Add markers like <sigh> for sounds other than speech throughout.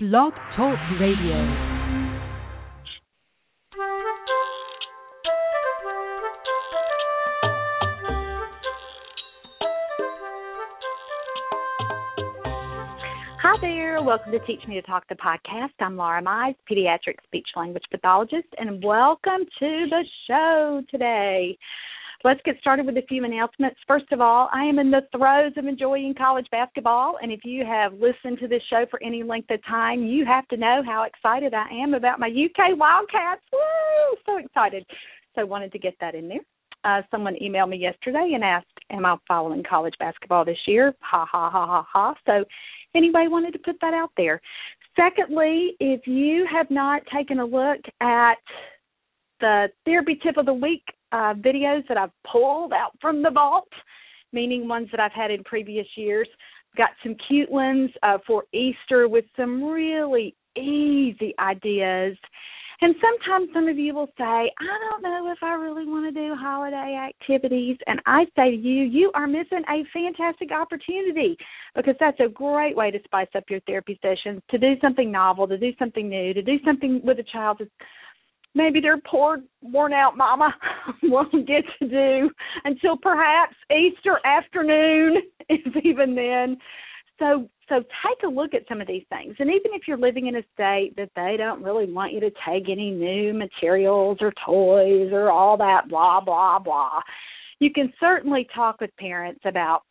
Blog Talk Radio. Hi there. Welcome to Teach Me to Talk the podcast. I'm Laura Mize, pediatric speech language pathologist, and welcome to the show today. Let's get started with a few announcements. First of all, I am in the throes of enjoying college basketball, and if you have listened to this show for any length of time, you have to know how excited I am about my UK Wildcats. Woo! So excited. So wanted to get that in there. Uh, someone emailed me yesterday and asked, "Am I following college basketball this year?" Ha ha ha ha ha. So anyway, wanted to put that out there. Secondly, if you have not taken a look at the therapy tip of the week uh, videos that I've pulled out from the vault, meaning ones that I've had in previous years. Got some cute ones uh, for Easter with some really easy ideas. And sometimes some of you will say, I don't know if I really want to do holiday activities. And I say to you, you are missing a fantastic opportunity because that's a great way to spice up your therapy sessions, to do something novel, to do something new, to do something with a child that's maybe their poor worn out mama <laughs> won't get to do until perhaps Easter afternoon, <laughs> if even then. So so take a look at some of these things. And even if you're living in a state that they don't really want you to take any new materials or toys or all that blah blah blah, you can certainly talk with parents about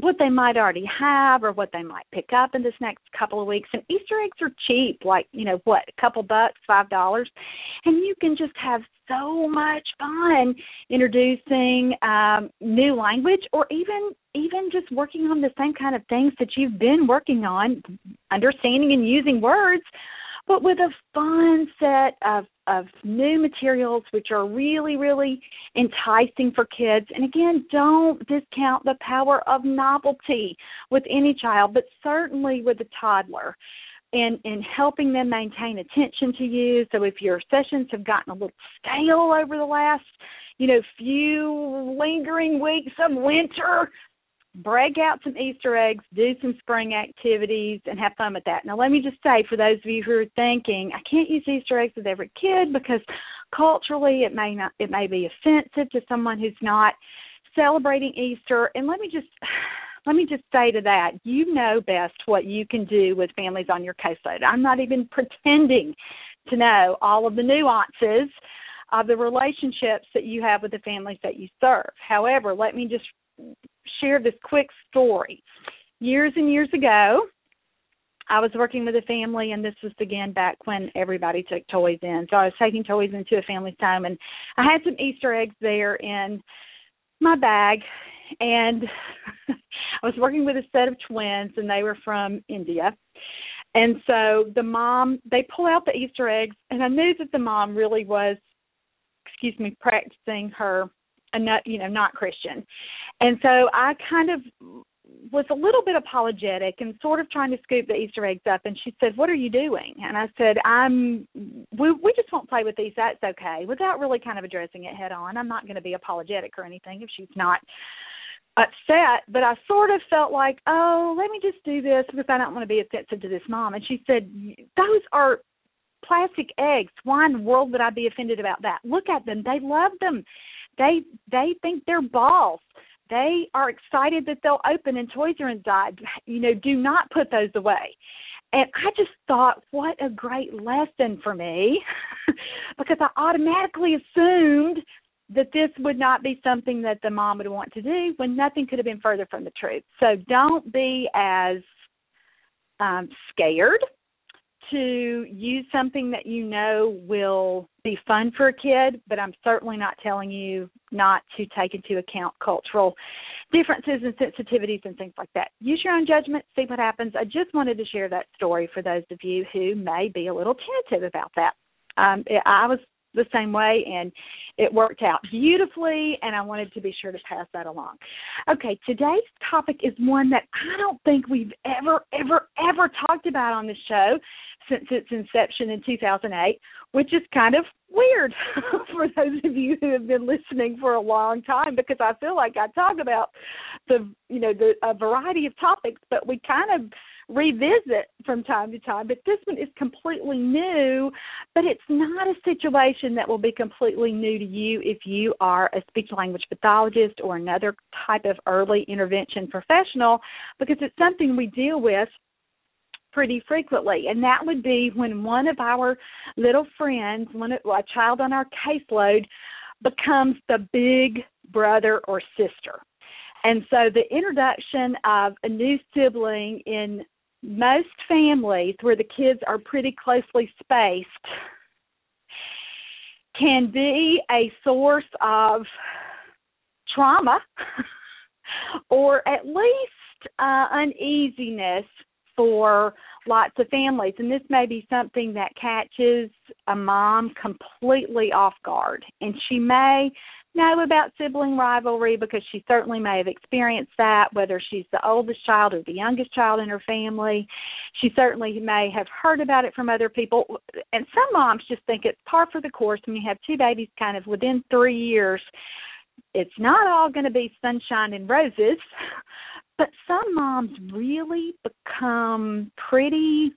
what they might already have or what they might pick up in this next couple of weeks. And Easter eggs are cheap, like, you know, what, a couple bucks, five dollars. And you can just have so much fun introducing um new language or even even just working on the same kind of things that you've been working on, understanding and using words but with a fun set of of new materials which are really really enticing for kids. And again don't discount the power of novelty with any child but certainly with a toddler and and helping them maintain attention to you. So if your sessions have gotten a little stale over the last you know few lingering weeks of winter break out some Easter eggs, do some spring activities, and have fun with that. Now, let me just say, for those of you who are thinking, I can't use Easter eggs with every kid because culturally it may not, it may be offensive to someone who's not celebrating Easter. And let me just <sighs> let me just say to that, you know best what you can do with families on your caseload. I'm not even pretending to know all of the nuances of the relationships that you have with the families that you serve. However, let me just share this quick story. Years and years ago, I was working with a family, and this was again back when everybody took toys in. So I was taking toys into a family's home, and I had some Easter eggs there in my bag. And <laughs> I was working with a set of twins, and they were from India. And so the mom, they pull out the Easter eggs, and I knew that the mom really was, excuse me, practicing her, you know, not Christian. And so I kind of was a little bit apologetic and sort of trying to scoop the Easter eggs up. And she said, "What are you doing?" And I said, "I'm we we just won't play with these. That's okay." Without really kind of addressing it head on. I'm not going to be apologetic or anything if she's not upset. But I sort of felt like, "Oh, let me just do this because I don't want to be offensive to this mom." And she said, "Those are." Plastic eggs. Why in the world would I be offended about that? Look at them. They love them. They they think they're balls they are excited that they'll open and toys are inside. You know, do not put those away. And I just thought, what a great lesson for me <laughs> because I automatically assumed that this would not be something that the mom would want to do when nothing could have been further from the truth. So don't be as um, scared to use something that you know will be fun for a kid, but I'm certainly not telling you not to take into account cultural differences and sensitivities and things like that. Use your own judgment, see what happens. I just wanted to share that story for those of you who may be a little tentative about that. Um, I was the same way and it worked out beautifully and I wanted to be sure to pass that along. Okay, today's topic is one that I don't think we've ever ever ever talked about on the show since its inception in 2008, which is kind of weird <laughs> for those of you who have been listening for a long time because I feel like I talk about the you know the a variety of topics, but we kind of revisit from time to time, but this one is completely new, but it's not a situation that will be completely new to you if you are a speech language pathologist or another type of early intervention professional because it's something we deal with pretty frequently, and that would be when one of our little friends, one a child on our caseload, becomes the big brother or sister. And so the introduction of a new sibling in most families where the kids are pretty closely spaced can be a source of trauma <laughs> or at least uh, uneasiness for lots of families. And this may be something that catches a mom completely off guard. And she may know about sibling rivalry because she certainly may have experienced that, whether she's the oldest child or the youngest child in her family. She certainly may have heard about it from other people. And some moms just think it's par for the course when you have two babies kind of within three years. It's not all going to be sunshine and roses, <laughs> but some moms really become pretty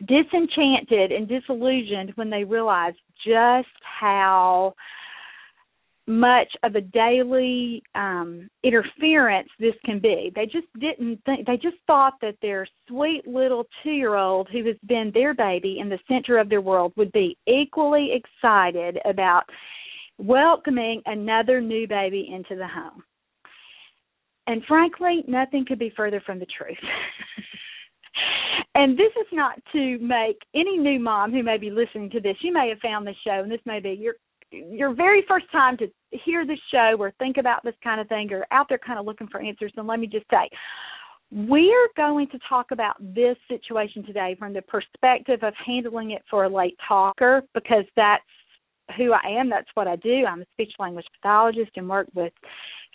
disenchanted and disillusioned when they realize just how much of a daily um interference this can be. They just didn't think they just thought that their sweet little 2-year-old who has been their baby in the center of their world would be equally excited about welcoming another new baby into the home. And frankly, nothing could be further from the truth. <laughs> and this is not to make any new mom who may be listening to this, you may have found this show, and this may be your your very first time to hear this show or think about this kind of thing or out there kind of looking for answers, then let me just say, we're going to talk about this situation today from the perspective of handling it for a late talker because that's who I am. That's what I do. I'm a speech language pathologist and work with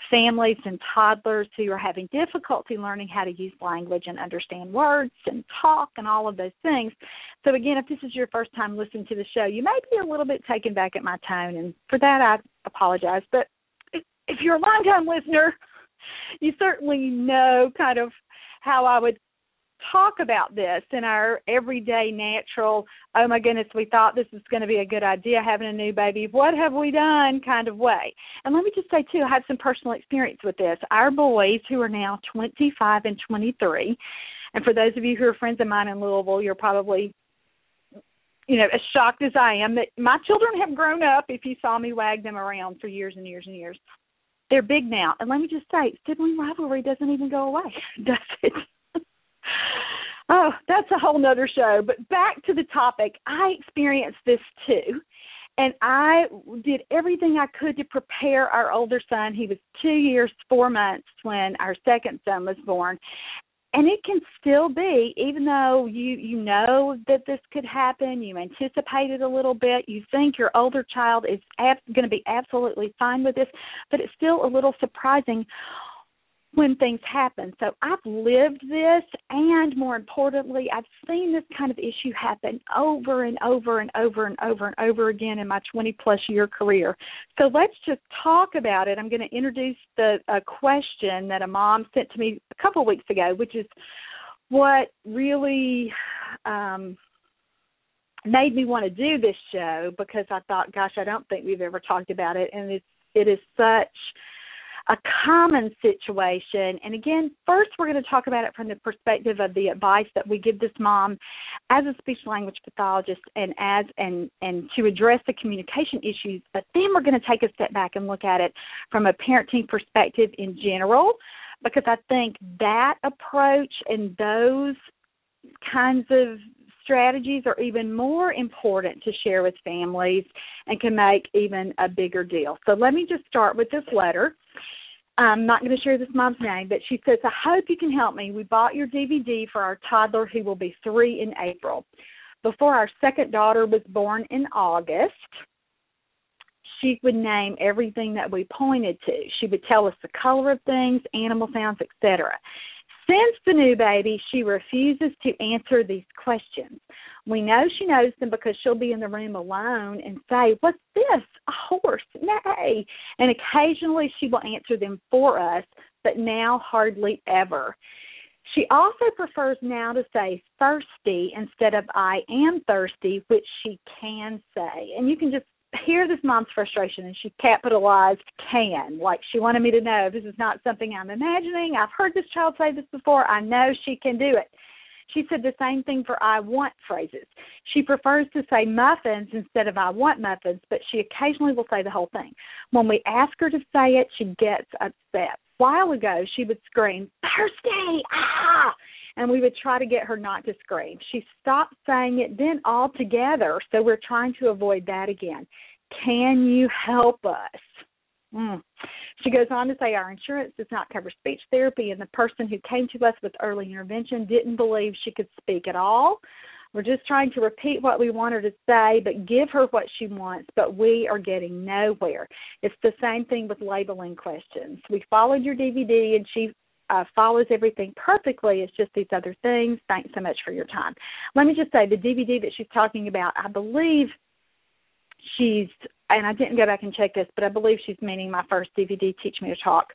families and toddlers who are having difficulty learning how to use language and understand words and talk and all of those things. So again, if this is your first time listening to the show, you may be a little bit taken back at my tone and for that I apologize. But if you're a long-time listener, you certainly know kind of how I would talk about this in our everyday natural oh my goodness we thought this was going to be a good idea having a new baby. What have we done kind of way? And let me just say too i have some personal experience with this. Our boys who are now 25 and 23 and for those of you who are friends of mine in louisville you're probably you know as shocked as i am that my children have grown up if you saw me wag them around for years and years and years. They're big now. And let me just say sibling rivalry doesn't even go away <laughs> does it oh, that's a whole nother show. But back to the topic, I experienced this too. And I did everything I could to prepare our older son. He was two years, four months when our second son was born. And it can still be, even though you you know that this could happen, you anticipate it a little bit, you think your older child is ab- going to be absolutely fine with this, but it's still a little surprising when things happen. So I've lived this, and more importantly, I've seen this kind of issue happen over and over and over and over and over again in my 20 plus year career. So let's just talk about it. I'm going to introduce the a question that a mom sent to me a couple of weeks ago, which is what really um made me want to do this show because I thought, gosh, I don't think we've ever talked about it, and it's it is such a common situation. And again, first we're going to talk about it from the perspective of the advice that we give this mom as a speech language pathologist and as and and to address the communication issues. But then we're going to take a step back and look at it from a parenting perspective in general, because I think that approach and those kinds of strategies are even more important to share with families and can make even a bigger deal. So let me just start with this letter. I'm not going to share this mom's name, but she says, I hope you can help me. We bought your DVD for our toddler who will be three in April. Before our second daughter was born in August, she would name everything that we pointed to. She would tell us the color of things, animal sounds, etc. Since the new baby, she refuses to answer these questions. We know she knows them because she'll be in the room alone and say, What's this? A horse? Nay. And occasionally she will answer them for us, but now hardly ever. She also prefers now to say thirsty instead of I am thirsty, which she can say. And you can just hear this mom's frustration and she capitalized can like she wanted me to know this is not something i'm imagining i've heard this child say this before i know she can do it she said the same thing for I want phrases. She prefers to say muffins instead of I want muffins, but she occasionally will say the whole thing. When we ask her to say it, she gets upset. A while ago, she would scream, Thirsty! Ah! And we would try to get her not to scream. She stopped saying it then altogether, so we're trying to avoid that again. Can you help us? Mm. She goes on to say our insurance does not cover speech therapy, and the person who came to us with early intervention didn't believe she could speak at all. We're just trying to repeat what we want her to say, but give her what she wants, but we are getting nowhere. It's the same thing with labeling questions. We followed your DVD, and she uh, follows everything perfectly. It's just these other things. Thanks so much for your time. Let me just say the DVD that she's talking about, I believe she's and I didn't go back and check this, but I believe she's meaning my first DVD, Teach Me to Talk,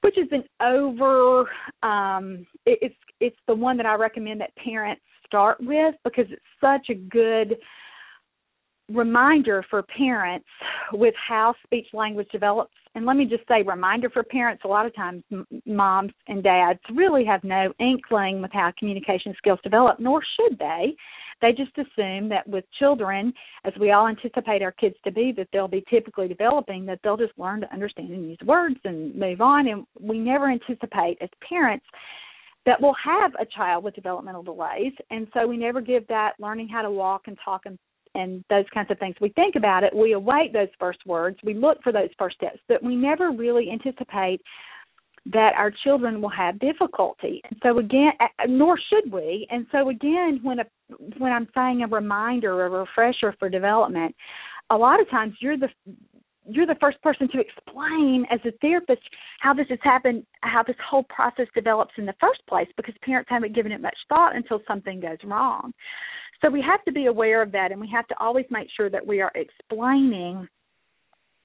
which is an over. Um, it, it's it's the one that I recommend that parents start with because it's such a good reminder for parents with how speech language develops. And let me just say, reminder for parents. A lot of times, m- moms and dads really have no inkling with how communication skills develop, nor should they. They just assume that with children, as we all anticipate our kids to be, that they'll be typically developing, that they'll just learn to understand and use words and move on. And we never anticipate as parents that we'll have a child with developmental delays. And so we never give that learning how to walk and talk and and those kinds of things. We think about it, we await those first words, we look for those first steps, but we never really anticipate that our children will have difficulty. And so again, nor should we. And so again, when a when I'm saying a reminder, a refresher for development, a lot of times you're the you're the first person to explain as a therapist how this has happened, how this whole process develops in the first place because parents haven't given it much thought until something goes wrong. So we have to be aware of that and we have to always make sure that we are explaining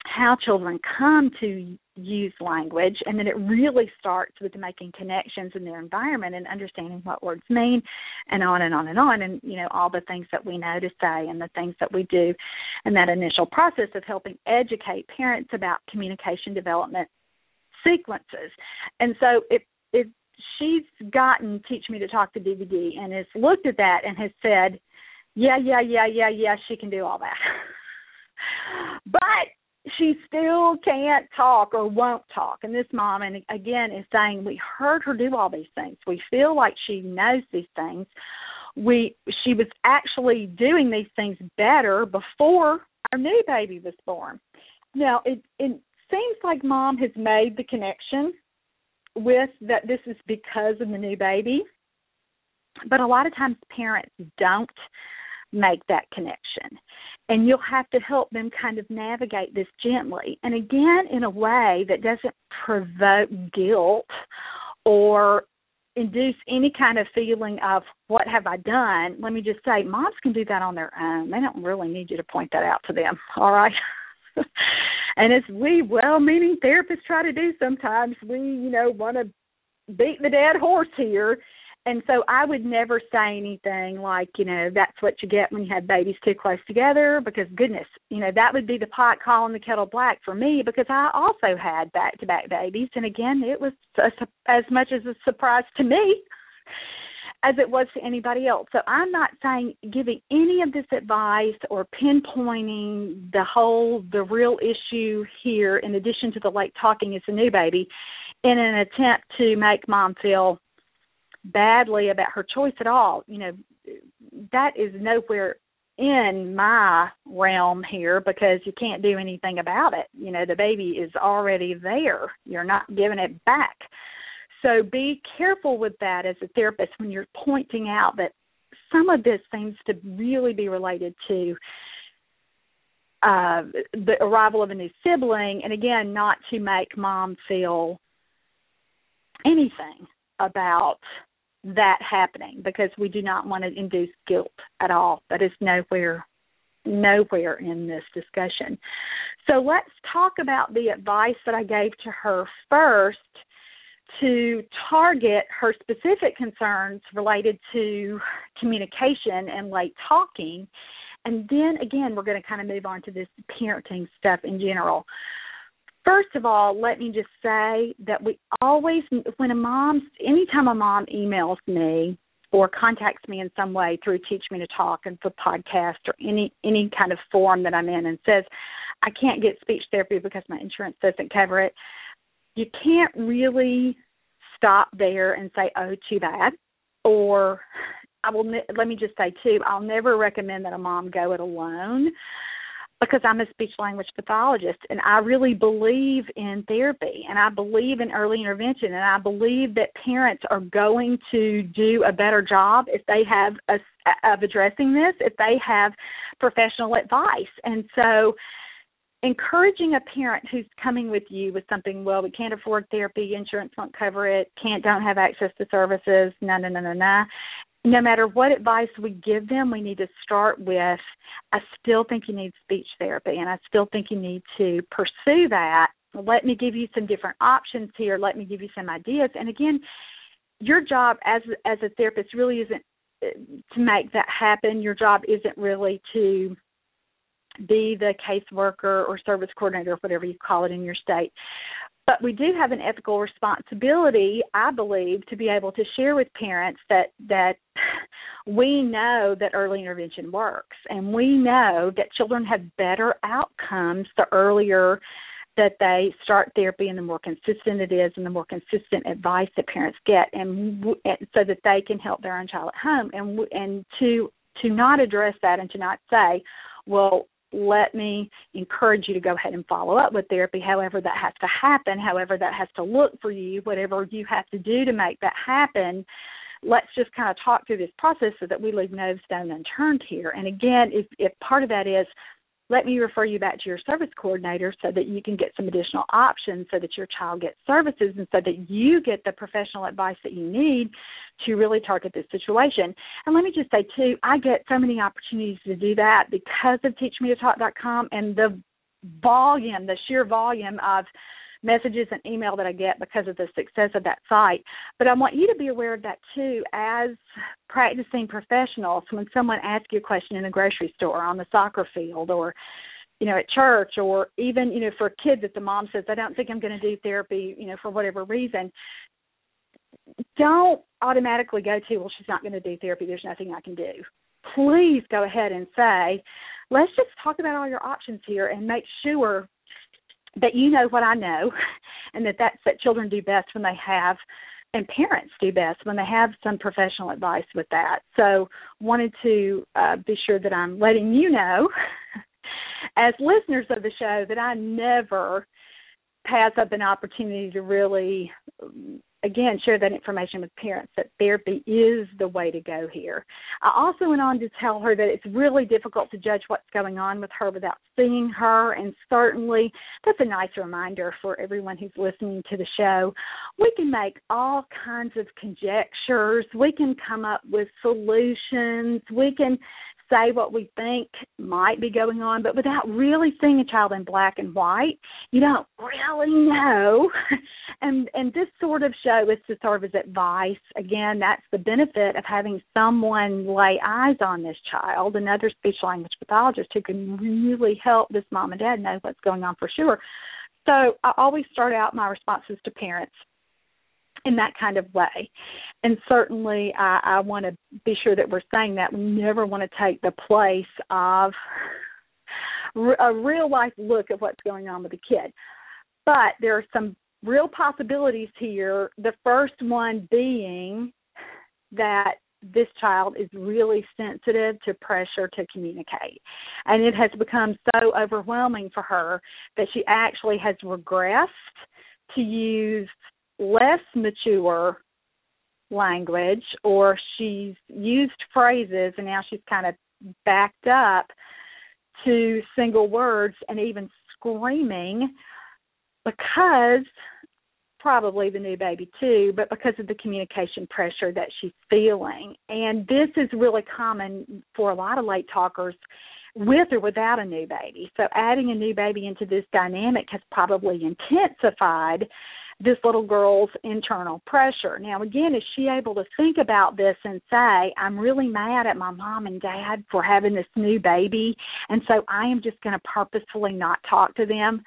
how children come to use language and then it really starts with making connections in their environment and understanding what words mean and on and on and on and you know all the things that we know to say and the things that we do and that initial process of helping educate parents about communication development sequences. And so it if she's gotten teach me to talk to dvd and has looked at that and has said yeah yeah yeah yeah yeah she can do all that <laughs> but she still can't talk or won't talk. And this mom, and again, is saying we heard her do all these things. We feel like she knows these things. We she was actually doing these things better before our new baby was born. Now it it seems like mom has made the connection with that this is because of the new baby. But a lot of times parents don't make that connection and you'll have to help them kind of navigate this gently and again in a way that doesn't provoke guilt or induce any kind of feeling of what have I done. Let me just say, moms can do that on their own. They don't really need you to point that out to them. All right. <laughs> and as we well meaning therapists try to do sometimes, we, you know, want to beat the dead horse here. And so I would never say anything like, you know, that's what you get when you have babies too close together because goodness, you know, that would be the pot calling the kettle black for me because I also had back to back babies. And again, it was as much as a surprise to me as it was to anybody else. So I'm not saying giving any of this advice or pinpointing the whole the real issue here in addition to the late talking as a new baby in an attempt to make mom feel badly about her choice at all, you know, that is nowhere in my realm here because you can't do anything about it. You know, the baby is already there. You're not giving it back. So be careful with that as a therapist when you're pointing out that some of this seems to really be related to uh, the arrival of a new sibling, and again, not to make mom feel anything about that happening because we do not want to induce guilt at all. That is nowhere nowhere in this discussion. So let's talk about the advice that I gave to her first to target her specific concerns related to communication and late talking. And then again, we're going to kind of move on to this parenting stuff in general. First of all, let me just say that we always, when a mom, anytime a mom emails me or contacts me in some way through Teach Me to Talk and for podcast or any any kind of forum that I'm in and says, I can't get speech therapy because my insurance doesn't cover it, you can't really stop there and say, "Oh, too bad," or I will. Ne- Let me just say too, I'll never recommend that a mom go it alone because I'm a speech language pathologist and I really believe in therapy and I believe in early intervention and I believe that parents are going to do a better job if they have a, of addressing this if they have professional advice. And so encouraging a parent who's coming with you with something well we can't afford therapy insurance won't cover it can't don't have access to services no no no no no no matter what advice we give them we need to start with i still think you need speech therapy and i still think you need to pursue that. Let me give you some different options here. Let me give you some ideas. And again your job as as a therapist really isn't uh, to make that happen. Your job isn't really to be the caseworker or service coordinator, or whatever you call it in your state. But we do have an ethical responsibility, I believe, to be able to share with parents that that <laughs> we know that early intervention works, and we know that children have better outcomes the earlier that they start therapy and the more consistent it is and the more consistent advice that parents get and, and so that they can help their own child at home and and to to not address that and to not say well let me encourage you to go ahead and follow up with therapy, however that has to happen, however that has to look for you, whatever you have to do to make that happen. Let's just kind of talk through this process so that we leave no stone unturned here. And again, if, if part of that is let me refer you back to your service coordinator so that you can get some additional options so that your child gets services and so that you get the professional advice that you need to really target this situation. And let me just say too, I get so many opportunities to do that because of teachmetotalk.com and the volume, the sheer volume of messages and email that I get because of the success of that site. But I want you to be aware of that too as practicing professionals when someone asks you a question in a grocery store, on the soccer field, or you know, at church or even, you know, for a kid that the mom says, I don't think I'm gonna do therapy, you know, for whatever reason, don't automatically go to, well, she's not gonna do therapy, there's nothing I can do. Please go ahead and say, let's just talk about all your options here and make sure that you know what I know, <laughs> and that that's that children do best when they have, and parents do best when they have some professional advice with that. So wanted to uh, be sure that I'm letting you know, <laughs> as listeners of the show, that I never pass up an opportunity to really again share that information with parents that therapy is the way to go here. I also went on to tell her that it's really difficult to judge what's going on with her without seeing her and certainly that's a nice reminder for everyone who's listening to the show. We can make all kinds of conjectures, we can come up with solutions, we can say what we think might be going on, but without really seeing a child in black and white, you don't really know. <laughs> and and this sort of show is to serve as advice. Again, that's the benefit of having someone lay eyes on this child, another speech language pathologist who can really help this mom and dad know what's going on for sure. So I always start out my responses to parents in that kind of way. And certainly, I, I want to be sure that we're saying that we never want to take the place of a real life look at what's going on with the kid. But there are some real possibilities here. The first one being that this child is really sensitive to pressure to communicate. And it has become so overwhelming for her that she actually has regressed to use less mature language or she's used phrases and now she's kind of backed up to single words and even screaming because probably the new baby too, but because of the communication pressure that she's feeling. And this is really common for a lot of late talkers with or without a new baby. So adding a new baby into this dynamic has probably intensified this little girl's internal pressure. Now, again, is she able to think about this and say, I'm really mad at my mom and dad for having this new baby, and so I am just going to purposefully not talk to them?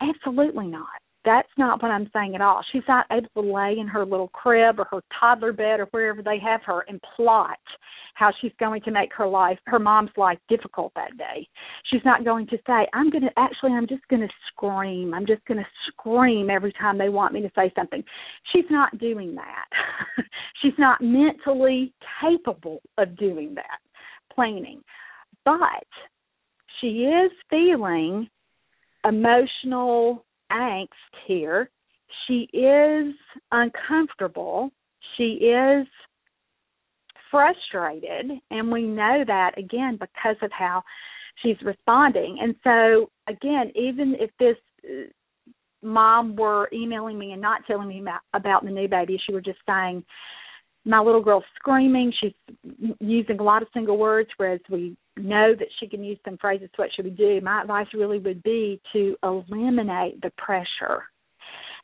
Absolutely not. That's not what I'm saying at all. She's not able to lay in her little crib or her toddler bed or wherever they have her and plot how she's going to make her life her mom's life difficult that day. She's not going to say, I'm gonna actually I'm just gonna scream. I'm just gonna scream every time they want me to say something. She's not doing that. <laughs> she's not mentally capable of doing that, planning. But she is feeling emotional angst here. She is uncomfortable. She is frustrated, and we know that again because of how she's responding. And so, again, even if this uh, mom were emailing me and not telling me about, about the new baby, she were just saying, my little girl's screaming. She's using a lot of single words, whereas we know that she can use some phrases. What should we do? My advice really would be to eliminate the pressure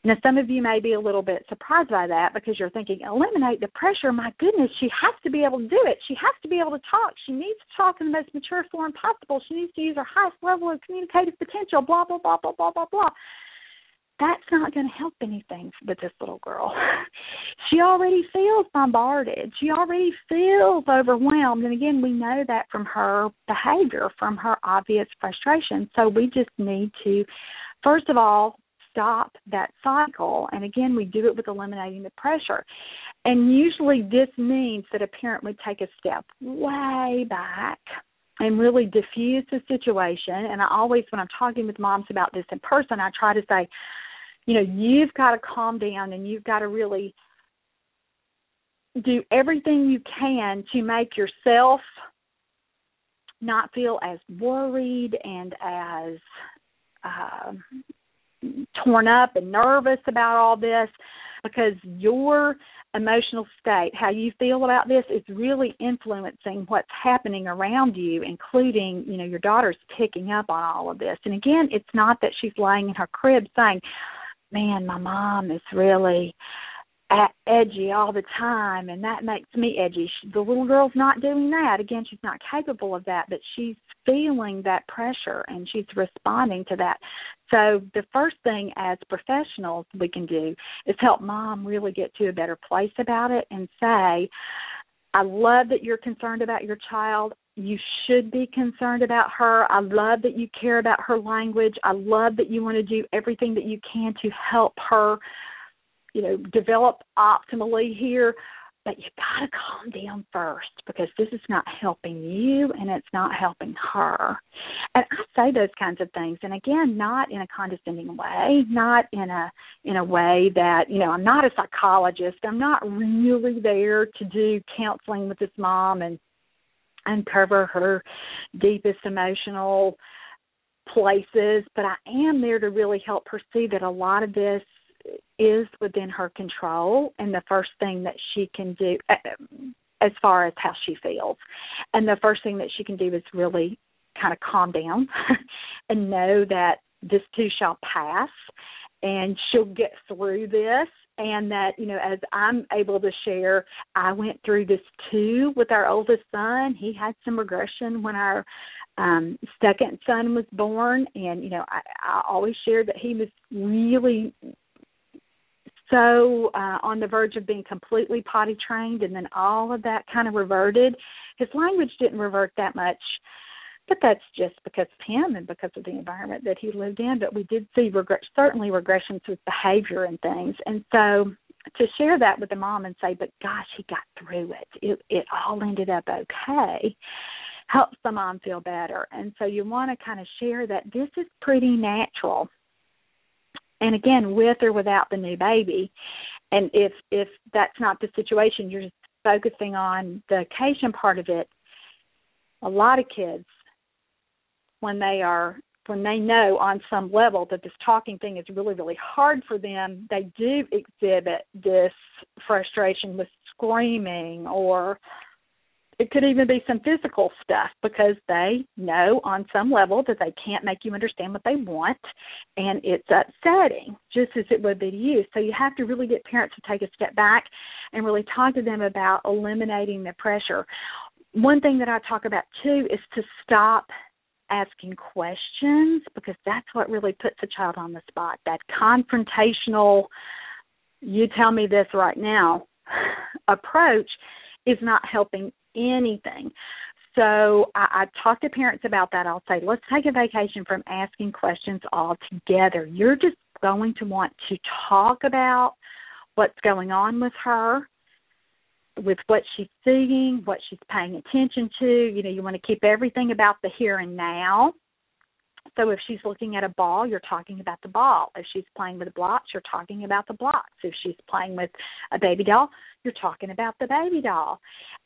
now, some of you may be a little bit surprised by that because you're thinking, eliminate the pressure. My goodness, she has to be able to do it. She has to be able to talk. She needs to talk in the most mature form possible. She needs to use her highest level of communicative potential, blah, blah, blah, blah, blah, blah, blah. That's not going to help anything with this little girl. <laughs> she already feels bombarded. She already feels overwhelmed. And again, we know that from her behavior, from her obvious frustration. So we just need to, first of all, stop that cycle. And again, we do it with eliminating the pressure. And usually, this means that a parent would take a step way back and really diffuse the situation. And I always, when I'm talking with moms about this in person, I try to say, you know, you've got to calm down and you've got to really do everything you can to make yourself not feel as worried and as uh, torn up and nervous about all this because your emotional state, how you feel about this, is really influencing what's happening around you, including, you know, your daughter's picking up on all of this. And again, it's not that she's lying in her crib saying, Man, my mom is really edgy all the time and that makes me edgy. She, the little girl's not doing that. Again she's not capable of that but she's feeling that pressure and she's responding to that. So the first thing as professionals we can do is help mom really get to a better place about it and say i love that you're concerned about your child you should be concerned about her. I love that you care about her language. I love that you want to do everything that you can to help her you know develop optimally here but you got to calm down first because this is not helping you and it's not helping her. And I say those kinds of things and again not in a condescending way, not in a in a way that, you know, I'm not a psychologist. I'm not really there to do counseling with this mom and uncover her deepest emotional places, but I am there to really help her see that a lot of this is within her control and the first thing that she can do uh, as far as how she feels. And the first thing that she can do is really kind of calm down <laughs> and know that this too shall pass and she'll get through this and that you know as i'm able to share i went through this too with our oldest son he had some regression when our um second son was born and you know i i always shared that he was really so uh, on the verge of being completely potty trained, and then all of that kind of reverted. His language didn't revert that much, but that's just because of him and because of the environment that he lived in. But we did see regre- certainly regressions with behavior and things, and so to share that with the mom and say, "But gosh, he got through it. It it all ended up okay." helps the mom feel better. And so you want to kind of share that this is pretty natural and again with or without the new baby and if if that's not the situation you're just focusing on the occasion part of it a lot of kids when they are when they know on some level that this talking thing is really really hard for them they do exhibit this frustration with screaming or it could even be some physical stuff because they know on some level that they can't make you understand what they want and it's upsetting just as it would be to you. So you have to really get parents to take a step back and really talk to them about eliminating the pressure. One thing that I talk about too is to stop asking questions because that's what really puts a child on the spot. That confrontational you tell me this right now <sighs> approach is not helping anything. So I, I talk to parents about that. I'll say, let's take a vacation from asking questions altogether. You're just going to want to talk about what's going on with her, with what she's seeing, what she's paying attention to. You know, you want to keep everything about the here and now. So if she's looking at a ball, you're talking about the ball. If she's playing with blocks, you're talking about the blocks. If she's playing with a baby doll, you're talking about the baby doll.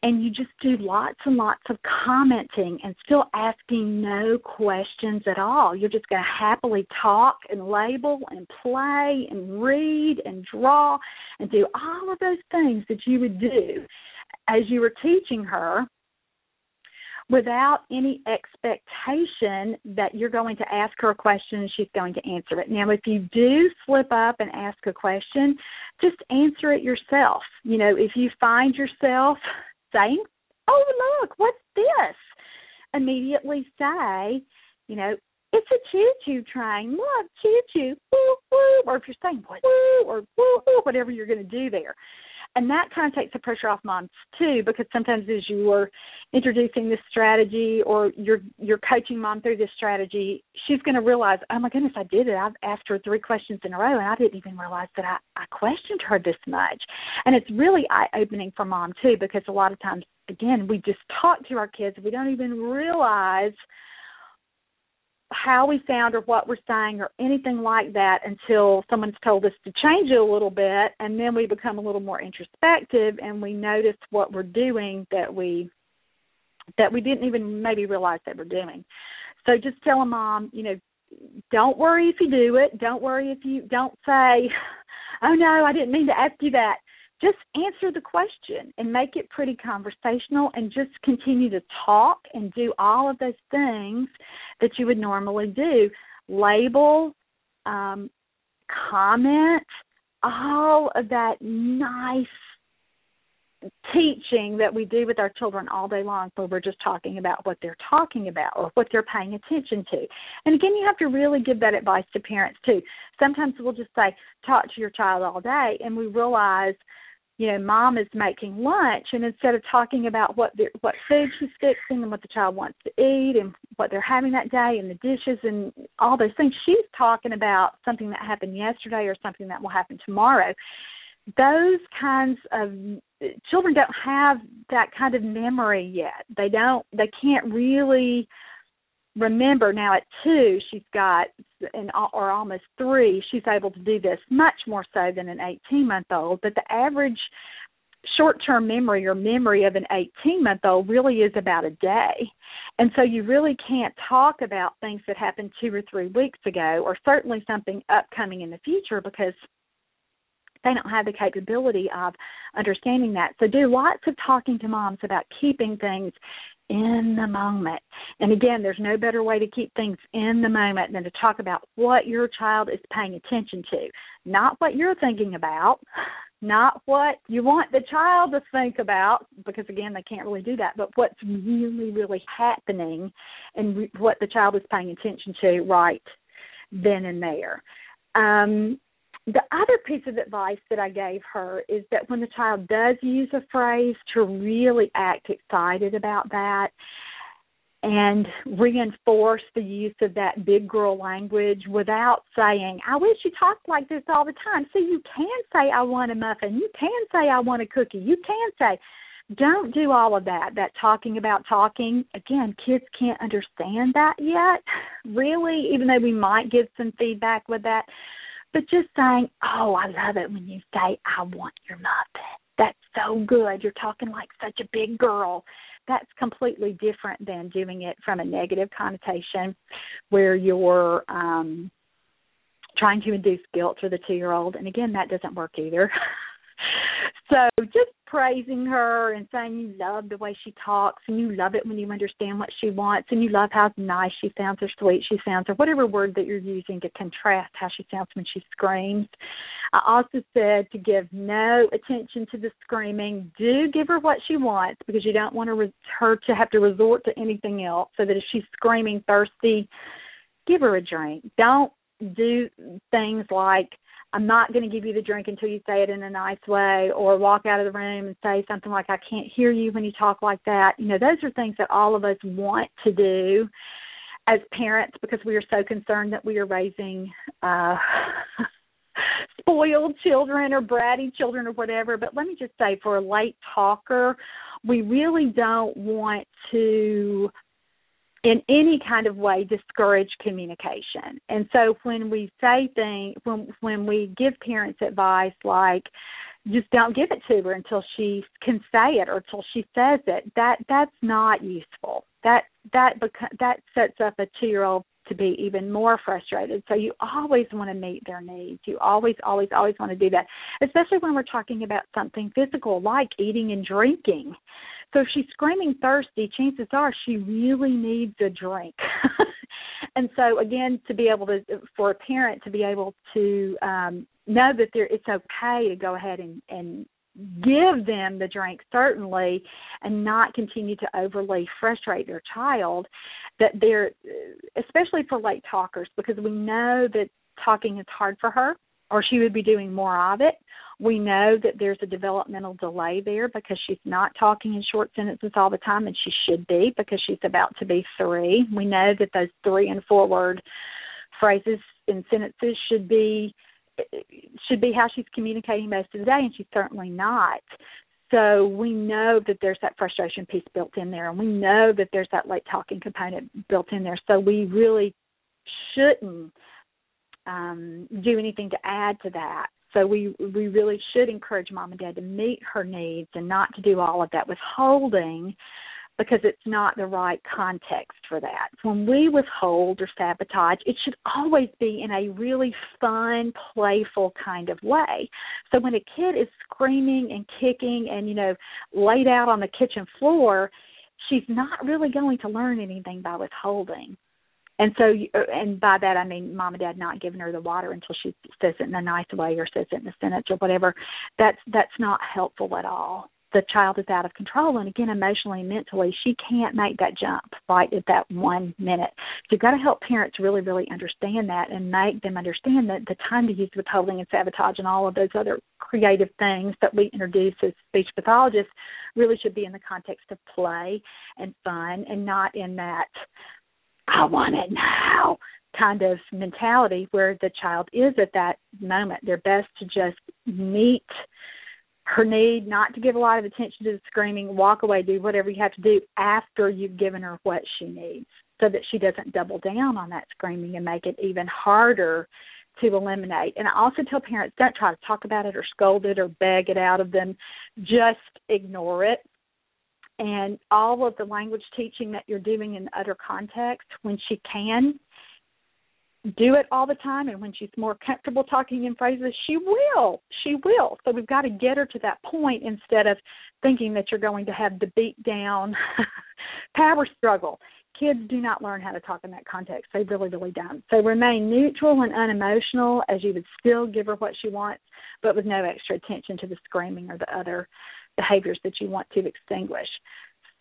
And you just do lots and lots of commenting and still asking no questions at all. You're just going to happily talk and label and play and read and draw and do all of those things that you would do as you were teaching her without any expectation that you're going to ask her a question and she's going to answer it. Now, if you do slip up and ask a question, just answer it yourself. You know, if you find yourself saying, Oh, look, what's this? Immediately say, you know, it's a choo choo train. Look, choo choo, woo woo. Or if you're saying woo or woo woo, whatever you're going to do there and that kind of takes the pressure off moms too because sometimes as you are introducing this strategy or you're you're coaching mom through this strategy she's going to realize oh my goodness i did it. I've asked her three questions in a row and i didn't even realize that i i questioned her this much. And it's really eye opening for mom too because a lot of times again we just talk to our kids. We don't even realize how we sound or what we're saying or anything like that until someone's told us to change it a little bit and then we become a little more introspective and we notice what we're doing that we that we didn't even maybe realize that we're doing. So just tell a mom, you know, don't worry if you do it. Don't worry if you don't say, "Oh no, I didn't mean to ask you that." Just answer the question and make it pretty conversational and just continue to talk and do all of those things that you would normally do label um, comment all of that nice teaching that we do with our children all day long where we're just talking about what they're talking about or what they're paying attention to. And again, you have to really give that advice to parents too. Sometimes we'll just say, talk to your child all day, and we realize you know, mom is making lunch, and instead of talking about what what food she's fixing and what the child wants to eat and what they're having that day and the dishes and all those things, she's talking about something that happened yesterday or something that will happen tomorrow. Those kinds of children don't have that kind of memory yet. They don't. They can't really remember now at two she's got and or almost three she's able to do this much more so than an 18 month old but the average short term memory or memory of an 18 month old really is about a day and so you really can't talk about things that happened two or three weeks ago or certainly something upcoming in the future because they don't have the capability of understanding that. So do lots of talking to moms about keeping things in the moment. And again, there's no better way to keep things in the moment than to talk about what your child is paying attention to, not what you're thinking about, not what you want the child to think about, because again, they can't really do that, but what's really, really happening and what the child is paying attention to right then and there. Um, the other piece of advice that I gave her is that when the child does use a phrase, to really act excited about that and reinforce the use of that big girl language without saying, I wish you talked like this all the time. So you can say, I want a muffin. You can say, I want a cookie. You can say, don't do all of that, that talking about talking. Again, kids can't understand that yet, really, even though we might give some feedback with that. But just saying, oh, I love it when you say, I want your muffin. That's so good. You're talking like such a big girl. That's completely different than doing it from a negative connotation where you're um trying to induce guilt for the two year old. And again, that doesn't work either. <laughs> So just praising her and saying you love the way she talks and you love it when you understand what she wants and you love how nice she sounds or sweet she sounds or whatever word that you're using to contrast how she sounds when she screams. I also said to give no attention to the screaming. Do give her what she wants because you don't want her to have to resort to anything else. So that if she's screaming thirsty, give her a drink. Don't do things like I'm not going to give you the drink until you say it in a nice way, or walk out of the room and say something like, I can't hear you when you talk like that. You know, those are things that all of us want to do as parents because we are so concerned that we are raising uh <laughs> spoiled children or bratty children or whatever. But let me just say, for a late talker, we really don't want to in any kind of way discourage communication. And so when we say things when when we give parents advice like just don't give it to her until she can say it or until she says it that that's not useful that that beca- that sets up a 2-year-old to be even more frustrated. So you always want to meet their needs. You always, always, always want to do that, especially when we're talking about something physical like eating and drinking. So if she's screaming thirsty, chances are she really needs a drink. <laughs> and so again, to be able to, for a parent to be able to um, know that there, it's okay to go ahead and, and give them the drink certainly and not continue to overly frustrate their child that they're especially for late talkers because we know that talking is hard for her or she would be doing more of it. We know that there's a developmental delay there because she's not talking in short sentences all the time, and she should be because she's about to be three. We know that those three and four word phrases and sentences should be should be how she's communicating most of the day, and she's certainly not. So we know that there's that frustration piece built in there, and we know that there's that late talking component built in there. So we really shouldn't um, do anything to add to that. So we we really should encourage mom and dad to meet her needs and not to do all of that withholding because it's not the right context for that. When we withhold or sabotage, it should always be in a really fun, playful kind of way. So when a kid is screaming and kicking and, you know, laid out on the kitchen floor, she's not really going to learn anything by withholding. And so, uh, and by that I mean mom and dad not giving her the water until she says it in a nice way or says it in a sentence or whatever. That's that's not helpful at all. The child is out of control. And again emotionally and mentally she can't make that jump right at that one minute. So you've got to help parents really really understand that and make them understand that the time to use withholding and sabotage and all of those other creative things that we introduce as speech pathologists really should be in the context of play and fun and not in that i want it now kind of mentality where the child is at that moment they're best to just meet her need not to give a lot of attention to the screaming, walk away, do whatever you have to do after you've given her what she needs so that she doesn't double down on that screaming and make it even harder to eliminate. And I also tell parents don't try to talk about it or scold it or beg it out of them. Just ignore it. And all of the language teaching that you're doing in other contexts, when she can, do it all the time and when she's more comfortable talking in phrases she will she will. So we've got to get her to that point instead of thinking that you're going to have the beat down <laughs> power struggle. Kids do not learn how to talk in that context. They really really don't. So remain neutral and unemotional as you would still give her what she wants but with no extra attention to the screaming or the other behaviors that you want to extinguish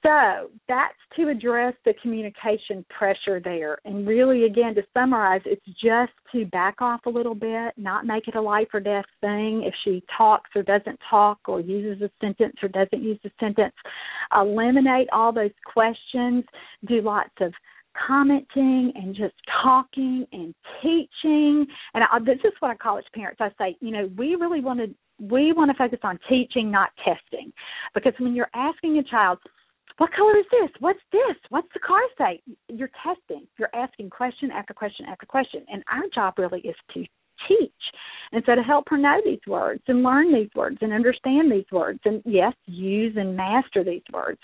so that's to address the communication pressure there. And really, again, to summarize, it's just to back off a little bit, not make it a life or death thing. If she talks or doesn't talk, or uses a sentence or doesn't use a sentence, eliminate all those questions. Do lots of commenting and just talking and teaching. And I, this is what I call it parents. I say, you know, we really want to we want to focus on teaching, not testing, because when you're asking a child what color is this? What's this? What's the car say? You're testing. You're asking question after question after question. And our job really is to teach. And so to help her know these words and learn these words and understand these words and yes, use and master these words.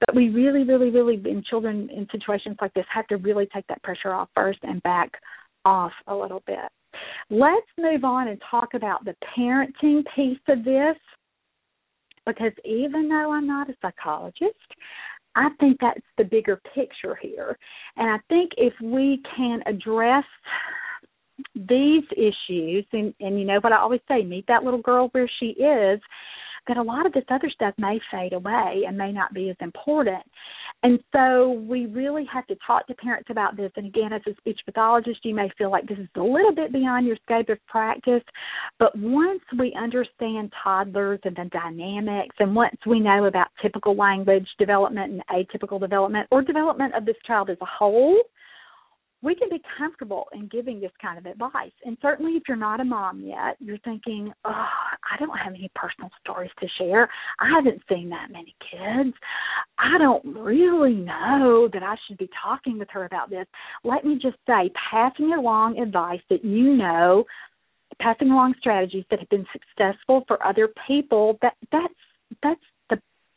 But we really, really, really in children in situations like this have to really take that pressure off first and back off a little bit. Let's move on and talk about the parenting piece of this because even though I'm not a psychologist, I think that's the bigger picture here. And I think if we can address these issues and and you know what I always say, meet that little girl where she is, that a lot of this other stuff may fade away and may not be as important. And so we really have to talk to parents about this. And again, as a speech pathologist, you may feel like this is a little bit beyond your scope of practice. But once we understand toddlers and the dynamics, and once we know about typical language development and atypical development or development of this child as a whole, we can be comfortable in giving this kind of advice. And certainly, if you're not a mom yet, you're thinking, oh, I don't have any personal stories to share. I haven't seen that many kids. I don't really know that I should be talking with her about this. Let me just say, passing along advice that you know, passing along strategies that have been successful for other people, that that's that's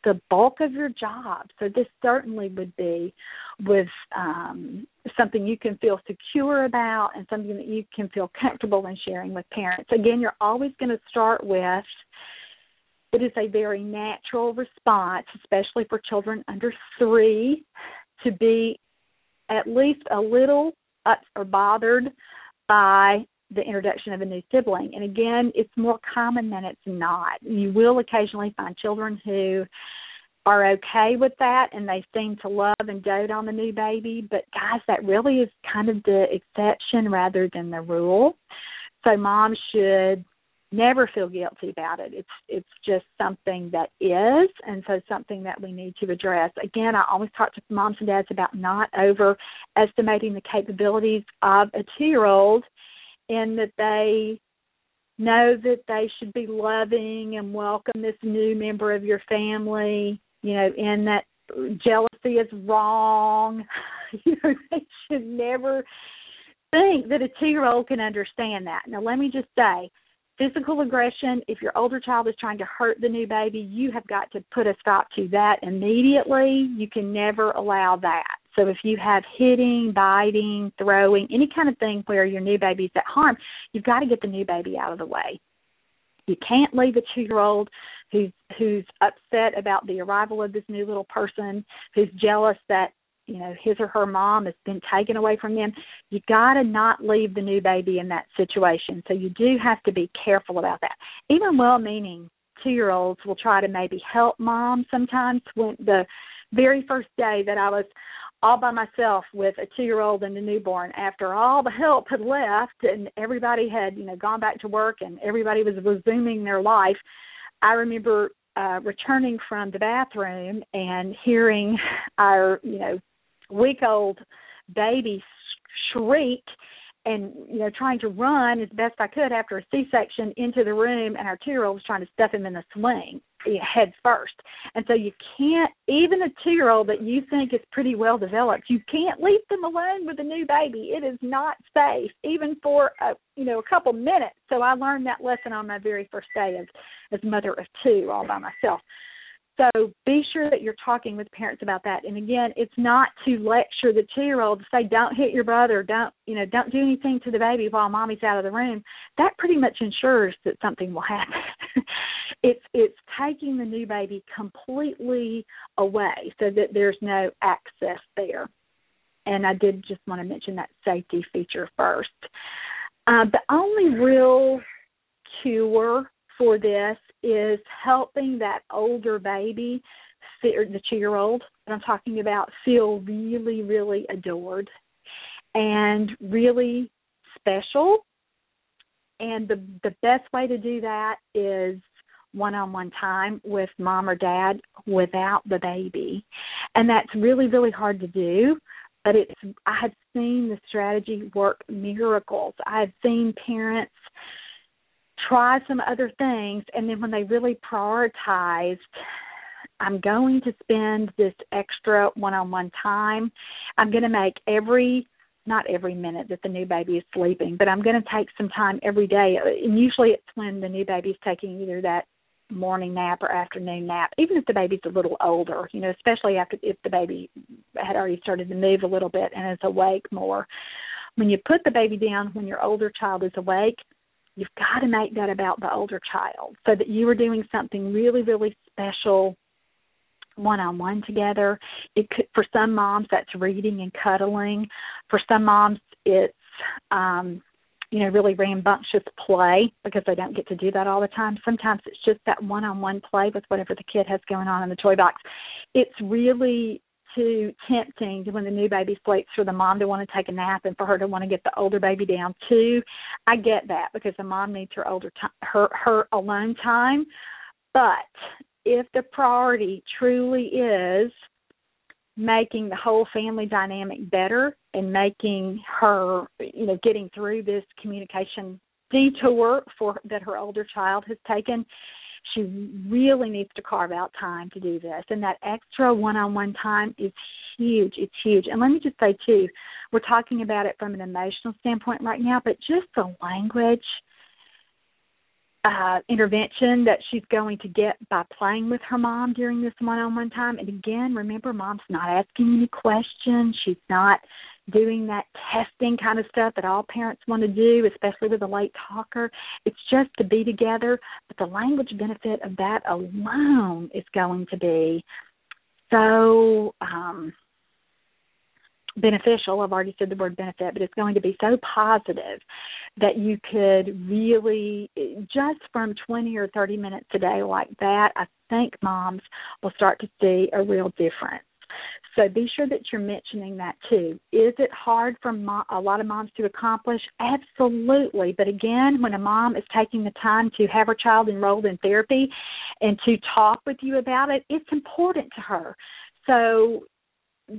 the bulk of your job. So this certainly would be with um, something you can feel secure about and something that you can feel comfortable in sharing with parents. Again, you're always going to start with it is a very natural response, especially for children under three, to be at least a little up or bothered by the introduction of a new sibling. And again, it's more common than it's not. You will occasionally find children who are okay with that and they seem to love and dote on the new baby, but guys, that really is kind of the exception rather than the rule. So mom should never feel guilty about it. It's it's just something that is and so something that we need to address. Again, I always talk to moms and dads about not overestimating the capabilities of a two year old in that they know that they should be loving and welcome this new member of your family, you know, and that jealousy is wrong. <laughs> you know, they should never think that a two year old can understand that. Now let me just say, physical aggression, if your older child is trying to hurt the new baby, you have got to put a stop to that immediately. You can never allow that. So if you have hitting, biting, throwing, any kind of thing where your new baby's at harm, you've got to get the new baby out of the way. You can't leave a two year old who's who's upset about the arrival of this new little person, who's jealous that you know his or her mom has been taken away from them. You got to not leave the new baby in that situation. So you do have to be careful about that. Even well meaning two year olds will try to maybe help mom sometimes. When the very first day that i was all by myself with a two year old and a newborn after all the help had left and everybody had you know gone back to work and everybody was resuming their life i remember uh returning from the bathroom and hearing our you know week old baby shriek and you know trying to run as best I could after a C-section into the room, and our two-year-old was trying to stuff him in the swing head first. And so you can't even a two-year-old that you think is pretty well developed, you can't leave them alone with a new baby. It is not safe, even for a you know a couple minutes. So I learned that lesson on my very first day as as mother of two, all by myself. So be sure that you're talking with parents about that. And again, it's not to lecture the two year old to say, Don't hit your brother, don't you know, don't do anything to the baby while mommy's out of the room. That pretty much ensures that something will happen. <laughs> it's it's taking the new baby completely away so that there's no access there. And I did just want to mention that safety feature first. Uh, the only real cure for this is helping that older baby, the two year old that I'm talking about, feel really, really adored and really special. And the the best way to do that is one on one time with mom or dad without the baby. And that's really, really hard to do. But it's I have seen the strategy work miracles. I have seen parents try some other things and then when they really prioritized I'm going to spend this extra one-on-one time. I'm going to make every not every minute that the new baby is sleeping, but I'm going to take some time every day. And usually it's when the new baby is taking either that morning nap or afternoon nap, even if the baby's a little older, you know, especially after if the baby had already started to move a little bit and is awake more. When you put the baby down when your older child is awake, you've got to make that about the older child so that you are doing something really, really special one on one together. It could for some moms that's reading and cuddling. For some moms it's um you know, really rambunctious play because they don't get to do that all the time. Sometimes it's just that one on one play with whatever the kid has going on in the toy box. It's really too tempting when the new baby sleeps for the mom to want to take a nap and for her to want to get the older baby down too. I get that because the mom needs her older time, her her alone time. But if the priority truly is making the whole family dynamic better and making her you know getting through this communication detour for that her older child has taken she really needs to carve out time to do this and that extra one-on-one time is huge it's huge and let me just say too we're talking about it from an emotional standpoint right now but just the language uh, intervention that she's going to get by playing with her mom during this one-on-one time. And again, remember, mom's not asking any questions. She's not doing that testing kind of stuff that all parents want to do, especially with a late talker. It's just to be together. But the language benefit of that alone is going to be so um, beneficial. I've already said the word benefit, but it's going to be so positive that you could really just from 20 or 30 minutes a day like that, I think moms will start to see a real difference. So be sure that you're mentioning that too. Is it hard for mo- a lot of moms to accomplish? Absolutely. But again, when a mom is taking the time to have her child enrolled in therapy and to talk with you about it, it's important to her. So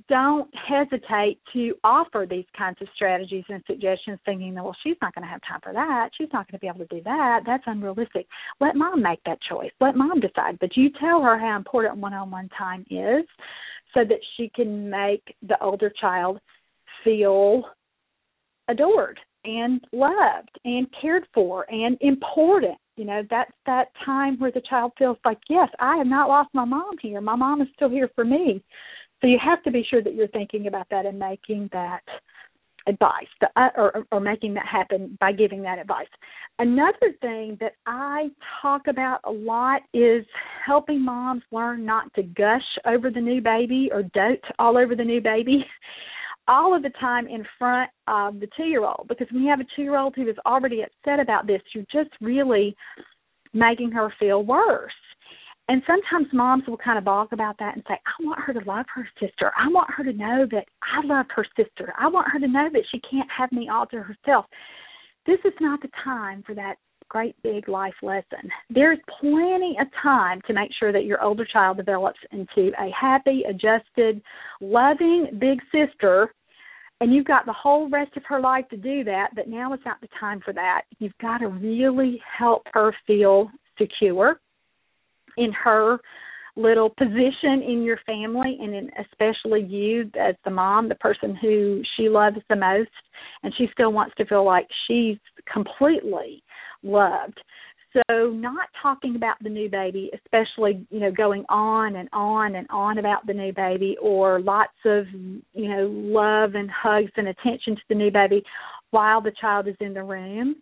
don't hesitate to offer these kinds of strategies and suggestions thinking that well she's not going to have time for that. She's not going to be able to do that. That's unrealistic. Let mom make that choice. Let mom decide. But you tell her how important one-on-one time is so that she can make the older child feel adored and loved and cared for and important. You know that's that time where the child feels like yes i have not lost my mom here. My mom is still here for me so you have to be sure that you're thinking about that and making that advice uh, or, or making that happen by giving that advice. Another thing that I talk about a lot is helping moms learn not to gush over the new baby or dote all over the new baby <laughs> all of the time in front of the two year old because when you have a two year old who is already upset about this, you're just really making her feel worse and sometimes moms will kind of balk about that and say, I want her to love her sister. I want her to know that I love her sister. I want her to know that she can't have me all to herself. This is not the time for that great big life lesson. There's plenty of time to make sure that your older child develops into a happy, adjusted, loving big sister. And you've got the whole rest of her life to do that, but now is not the time for that. You've got to really help her feel secure in her little position in your family and in especially you as the mom the person who she loves the most and she still wants to feel like she's completely loved. So not talking about the new baby especially you know going on and on and on about the new baby or lots of you know love and hugs and attention to the new baby while the child is in the room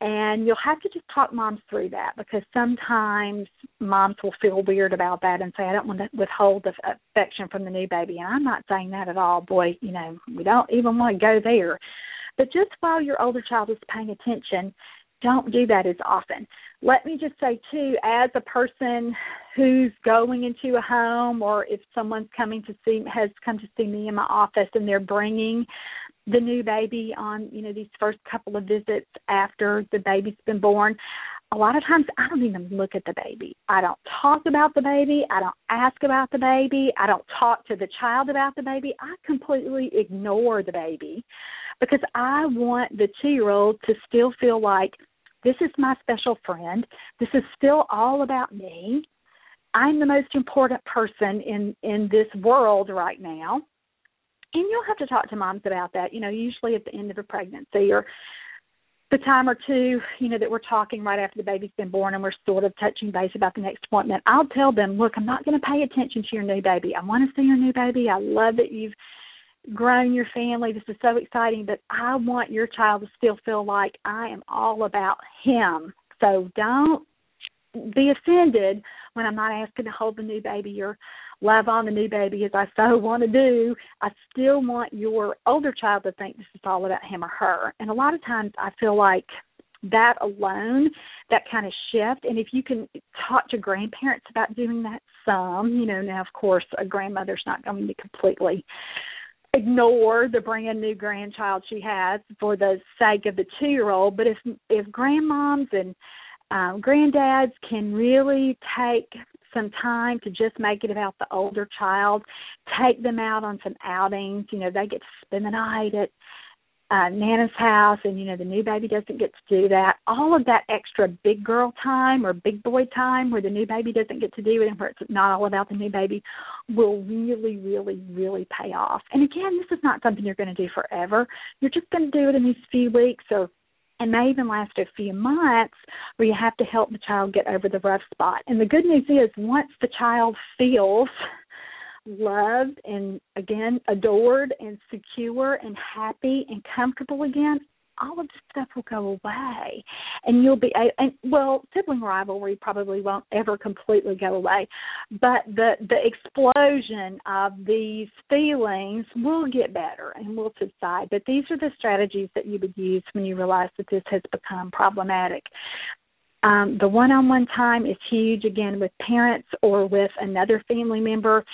and you'll have to just talk moms through that because sometimes moms will feel weird about that and say, I don't want to withhold the affection from the new baby. And I'm not saying that at all. Boy, you know, we don't even want to go there. But just while your older child is paying attention, don't do that as often. Let me just say, too, as a person who's going into a home or if someone's coming to see, has come to see me in my office and they're bringing the new baby on you know these first couple of visits after the baby's been born. A lot of times i don't even look at the baby. I don't talk about the baby. I don't ask about the baby. I don't talk to the child about the baby. I completely ignore the baby because i want the two year old to still feel like this is my special friend. This is still all about me. I'm the most important person in in this world right now and you'll have to talk to moms about that, you know, usually at the end of a pregnancy or the time or two, you know, that we're talking right after the baby's been born and we're sort of touching base about the next appointment, I'll tell them, look, I'm not going to pay attention to your new baby. I want to see your new baby. I love that you've grown your family. This is so exciting, but I want your child to still feel like I am all about him. So don't be offended when I'm not asking to hold the new baby or love on the new baby as I so want to do. I still want your older child to think this is all about him or her. And a lot of times I feel like that alone, that kind of shift, and if you can talk to grandparents about doing that some, you know, now of course a grandmother's not going to completely ignore the brand new grandchild she has for the sake of the two year old but if if grandmoms and um granddads can really take some time to just make it about the older child take them out on some outings you know they get to spend the night at uh, Nana's house, and you know the new baby doesn't get to do that. All of that extra big girl time or big boy time, where the new baby doesn't get to do it, and where it's not all about the new baby, will really, really, really pay off. And again, this is not something you're going to do forever. You're just going to do it in these few weeks or and may even last a few months where you have to help the child get over the rough spot. And the good news is once the child feels loved and again adored and secure and happy and comfortable again all of this stuff will go away and you'll be and well sibling rivalry probably won't ever completely go away but the the explosion of these feelings will get better and will subside but these are the strategies that you would use when you realize that this has become problematic. Um, the one on one time is huge again with parents or with another family member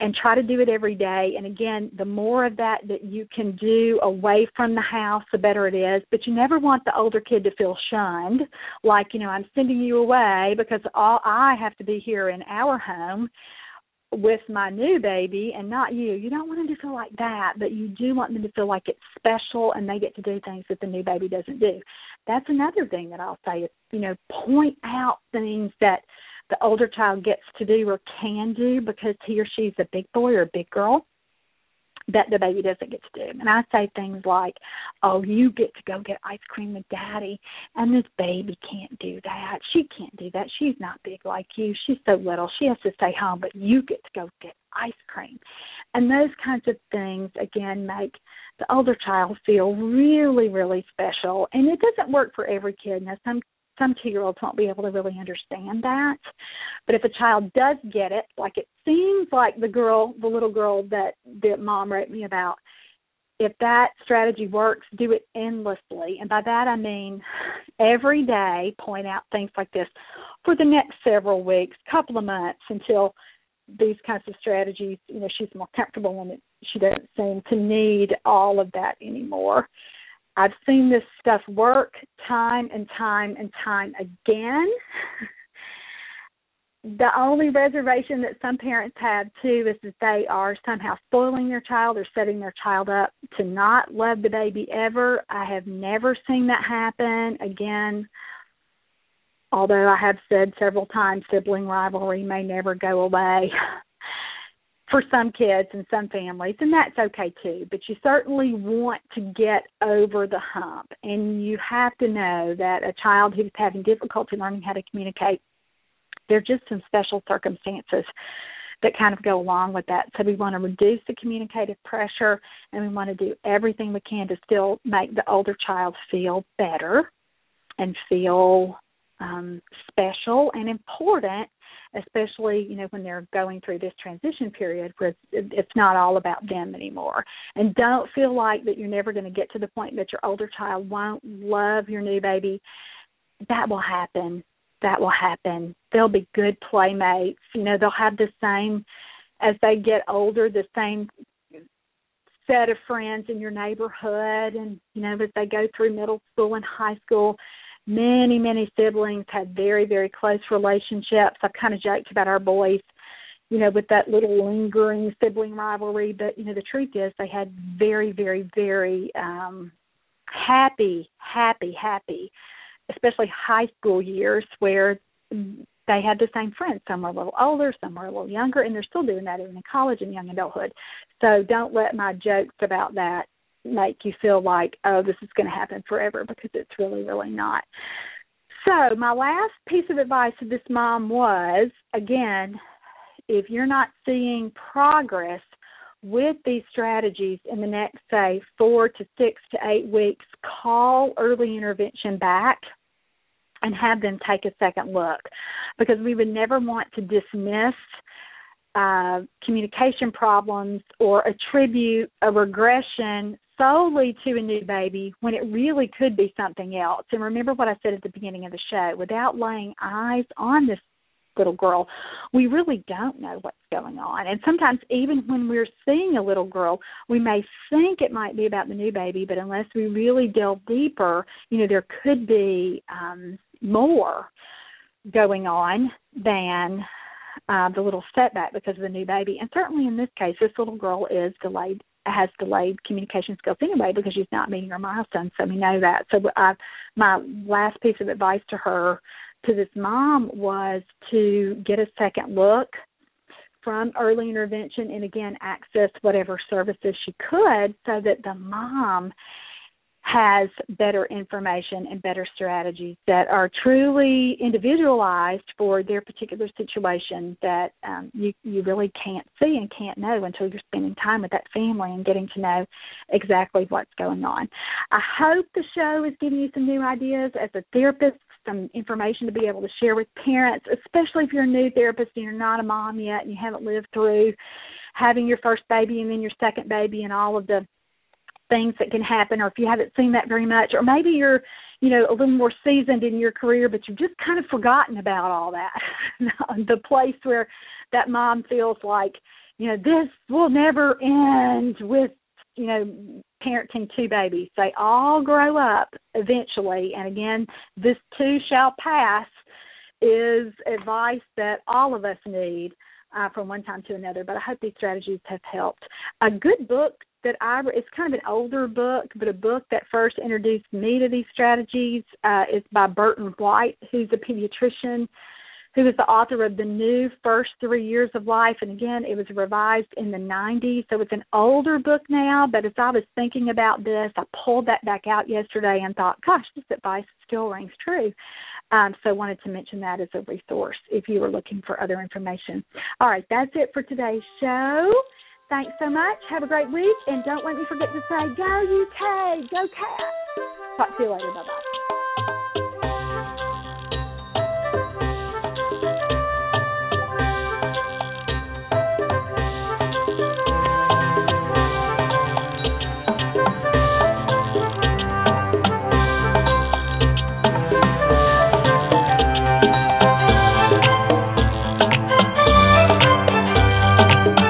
and try to do it every day. And again the more of that that you can do away from the house the better it is. But you never want the older kid to feel shunned like you know i'm sending you away because all i have to be here in our home with my new baby and not you. You don't want them to feel like that but you do want them to feel like it's special and they get to do things that the new baby doesn't do. That's another thing that i'll say is you know point out things that the older child gets to do or can do because he or she's a big boy or a big girl that the baby doesn't get to do. And I say things like, Oh, you get to go get ice cream with daddy and this baby can't do that. She can't do that. She's not big like you. She's so little. She has to stay home, but you get to go get ice cream. And those kinds of things again make the older child feel really, really special. And it doesn't work for every kid. Now some some two year olds won't be able to really understand that. But if a child does get it, like it seems like the girl, the little girl that that mom wrote me about, if that strategy works, do it endlessly. And by that I mean every day point out things like this for the next several weeks, couple of months until these kinds of strategies, you know, she's more comfortable and it, she doesn't seem to need all of that anymore. I've seen this stuff work time and time and time again. <laughs> the only reservation that some parents have too is that they are somehow spoiling their child or setting their child up to not love the baby ever. I have never seen that happen. Again, although I have said several times sibling rivalry may never go away <laughs> for some kids and some families, and that's okay too. But you certainly want to get over the hump, and you have to know that a child who's having difficulty learning how to communicate, there are just some special circumstances that kind of go along with that. So we want to reduce the communicative pressure, and we want to do everything we can to still make the older child feel better and feel um, special and important especially you know when they're going through this transition period where it's not all about them anymore. And don't feel like that you're never going to get to the point that your older child won't love your new baby. That will happen. That will happen. They'll be good playmates. You know they'll have the same as they get older the same set of friends in your neighborhood and you know as they go through middle school and high school many, many siblings had very, very close relationships. I've kind of joked about our boys, you know, with that little lingering sibling rivalry, but you know, the truth is they had very, very, very um happy, happy, happy, especially high school years where they had the same friends. Some were a little older, some were a little younger, and they're still doing that even in college and young adulthood. So don't let my jokes about that make you feel like, oh, this is going to happen forever because it's really, really not. So, my last piece of advice to this mom was again, if you're not seeing progress with these strategies in the next, say, four to six to eight weeks, call early intervention back and have them take a second look because we would never want to dismiss uh, communication problems or attribute a regression solely to a new baby when it really could be something else. And remember what I said at the beginning of the show without laying eyes on this little girl, we really don't know what's going on. And sometimes, even when we're seeing a little girl, we may think it might be about the new baby, but unless we really delve deeper, you know, there could be um, more going on than uh, the little setback because of the new baby. And certainly in this case, this little girl is delayed has delayed communication skills anyway because she's not meeting her milestones. So we know that. So I, my last piece of advice to her, to this mom, was to get a second look from early intervention and again access whatever services she could so that the mom has better information and better strategies that are truly individualized for their particular situation that um, you you really can't see and can't know until you're spending time with that family and getting to know exactly what's going on. I hope the show is giving you some new ideas as a therapist, some information to be able to share with parents, especially if you're a new therapist and you're not a mom yet and you haven't lived through having your first baby and then your second baby and all of the things that can happen or if you haven't seen that very much or maybe you're you know a little more seasoned in your career but you've just kind of forgotten about all that <laughs> the place where that mom feels like you know this will never end with you know parenting two babies they all grow up eventually and again this too shall pass is advice that all of us need uh, from one time to another. But I hope these strategies have helped. A good book that I it's kind of an older book, but a book that first introduced me to these strategies uh, is by Burton White, who's a pediatrician who is the author of the new first three years of life. And again it was revised in the 90s so it's an older book now but as i was thinking about this i pulled that back out yesterday and thought gosh this advice still rings true. Um, so I wanted to mention that as a resource if you were looking for other information. All right that's it for today's show Thanks so much. Have a great week. And don't let me forget to say, go UK, go Cats. Talk to you later. Bye bye.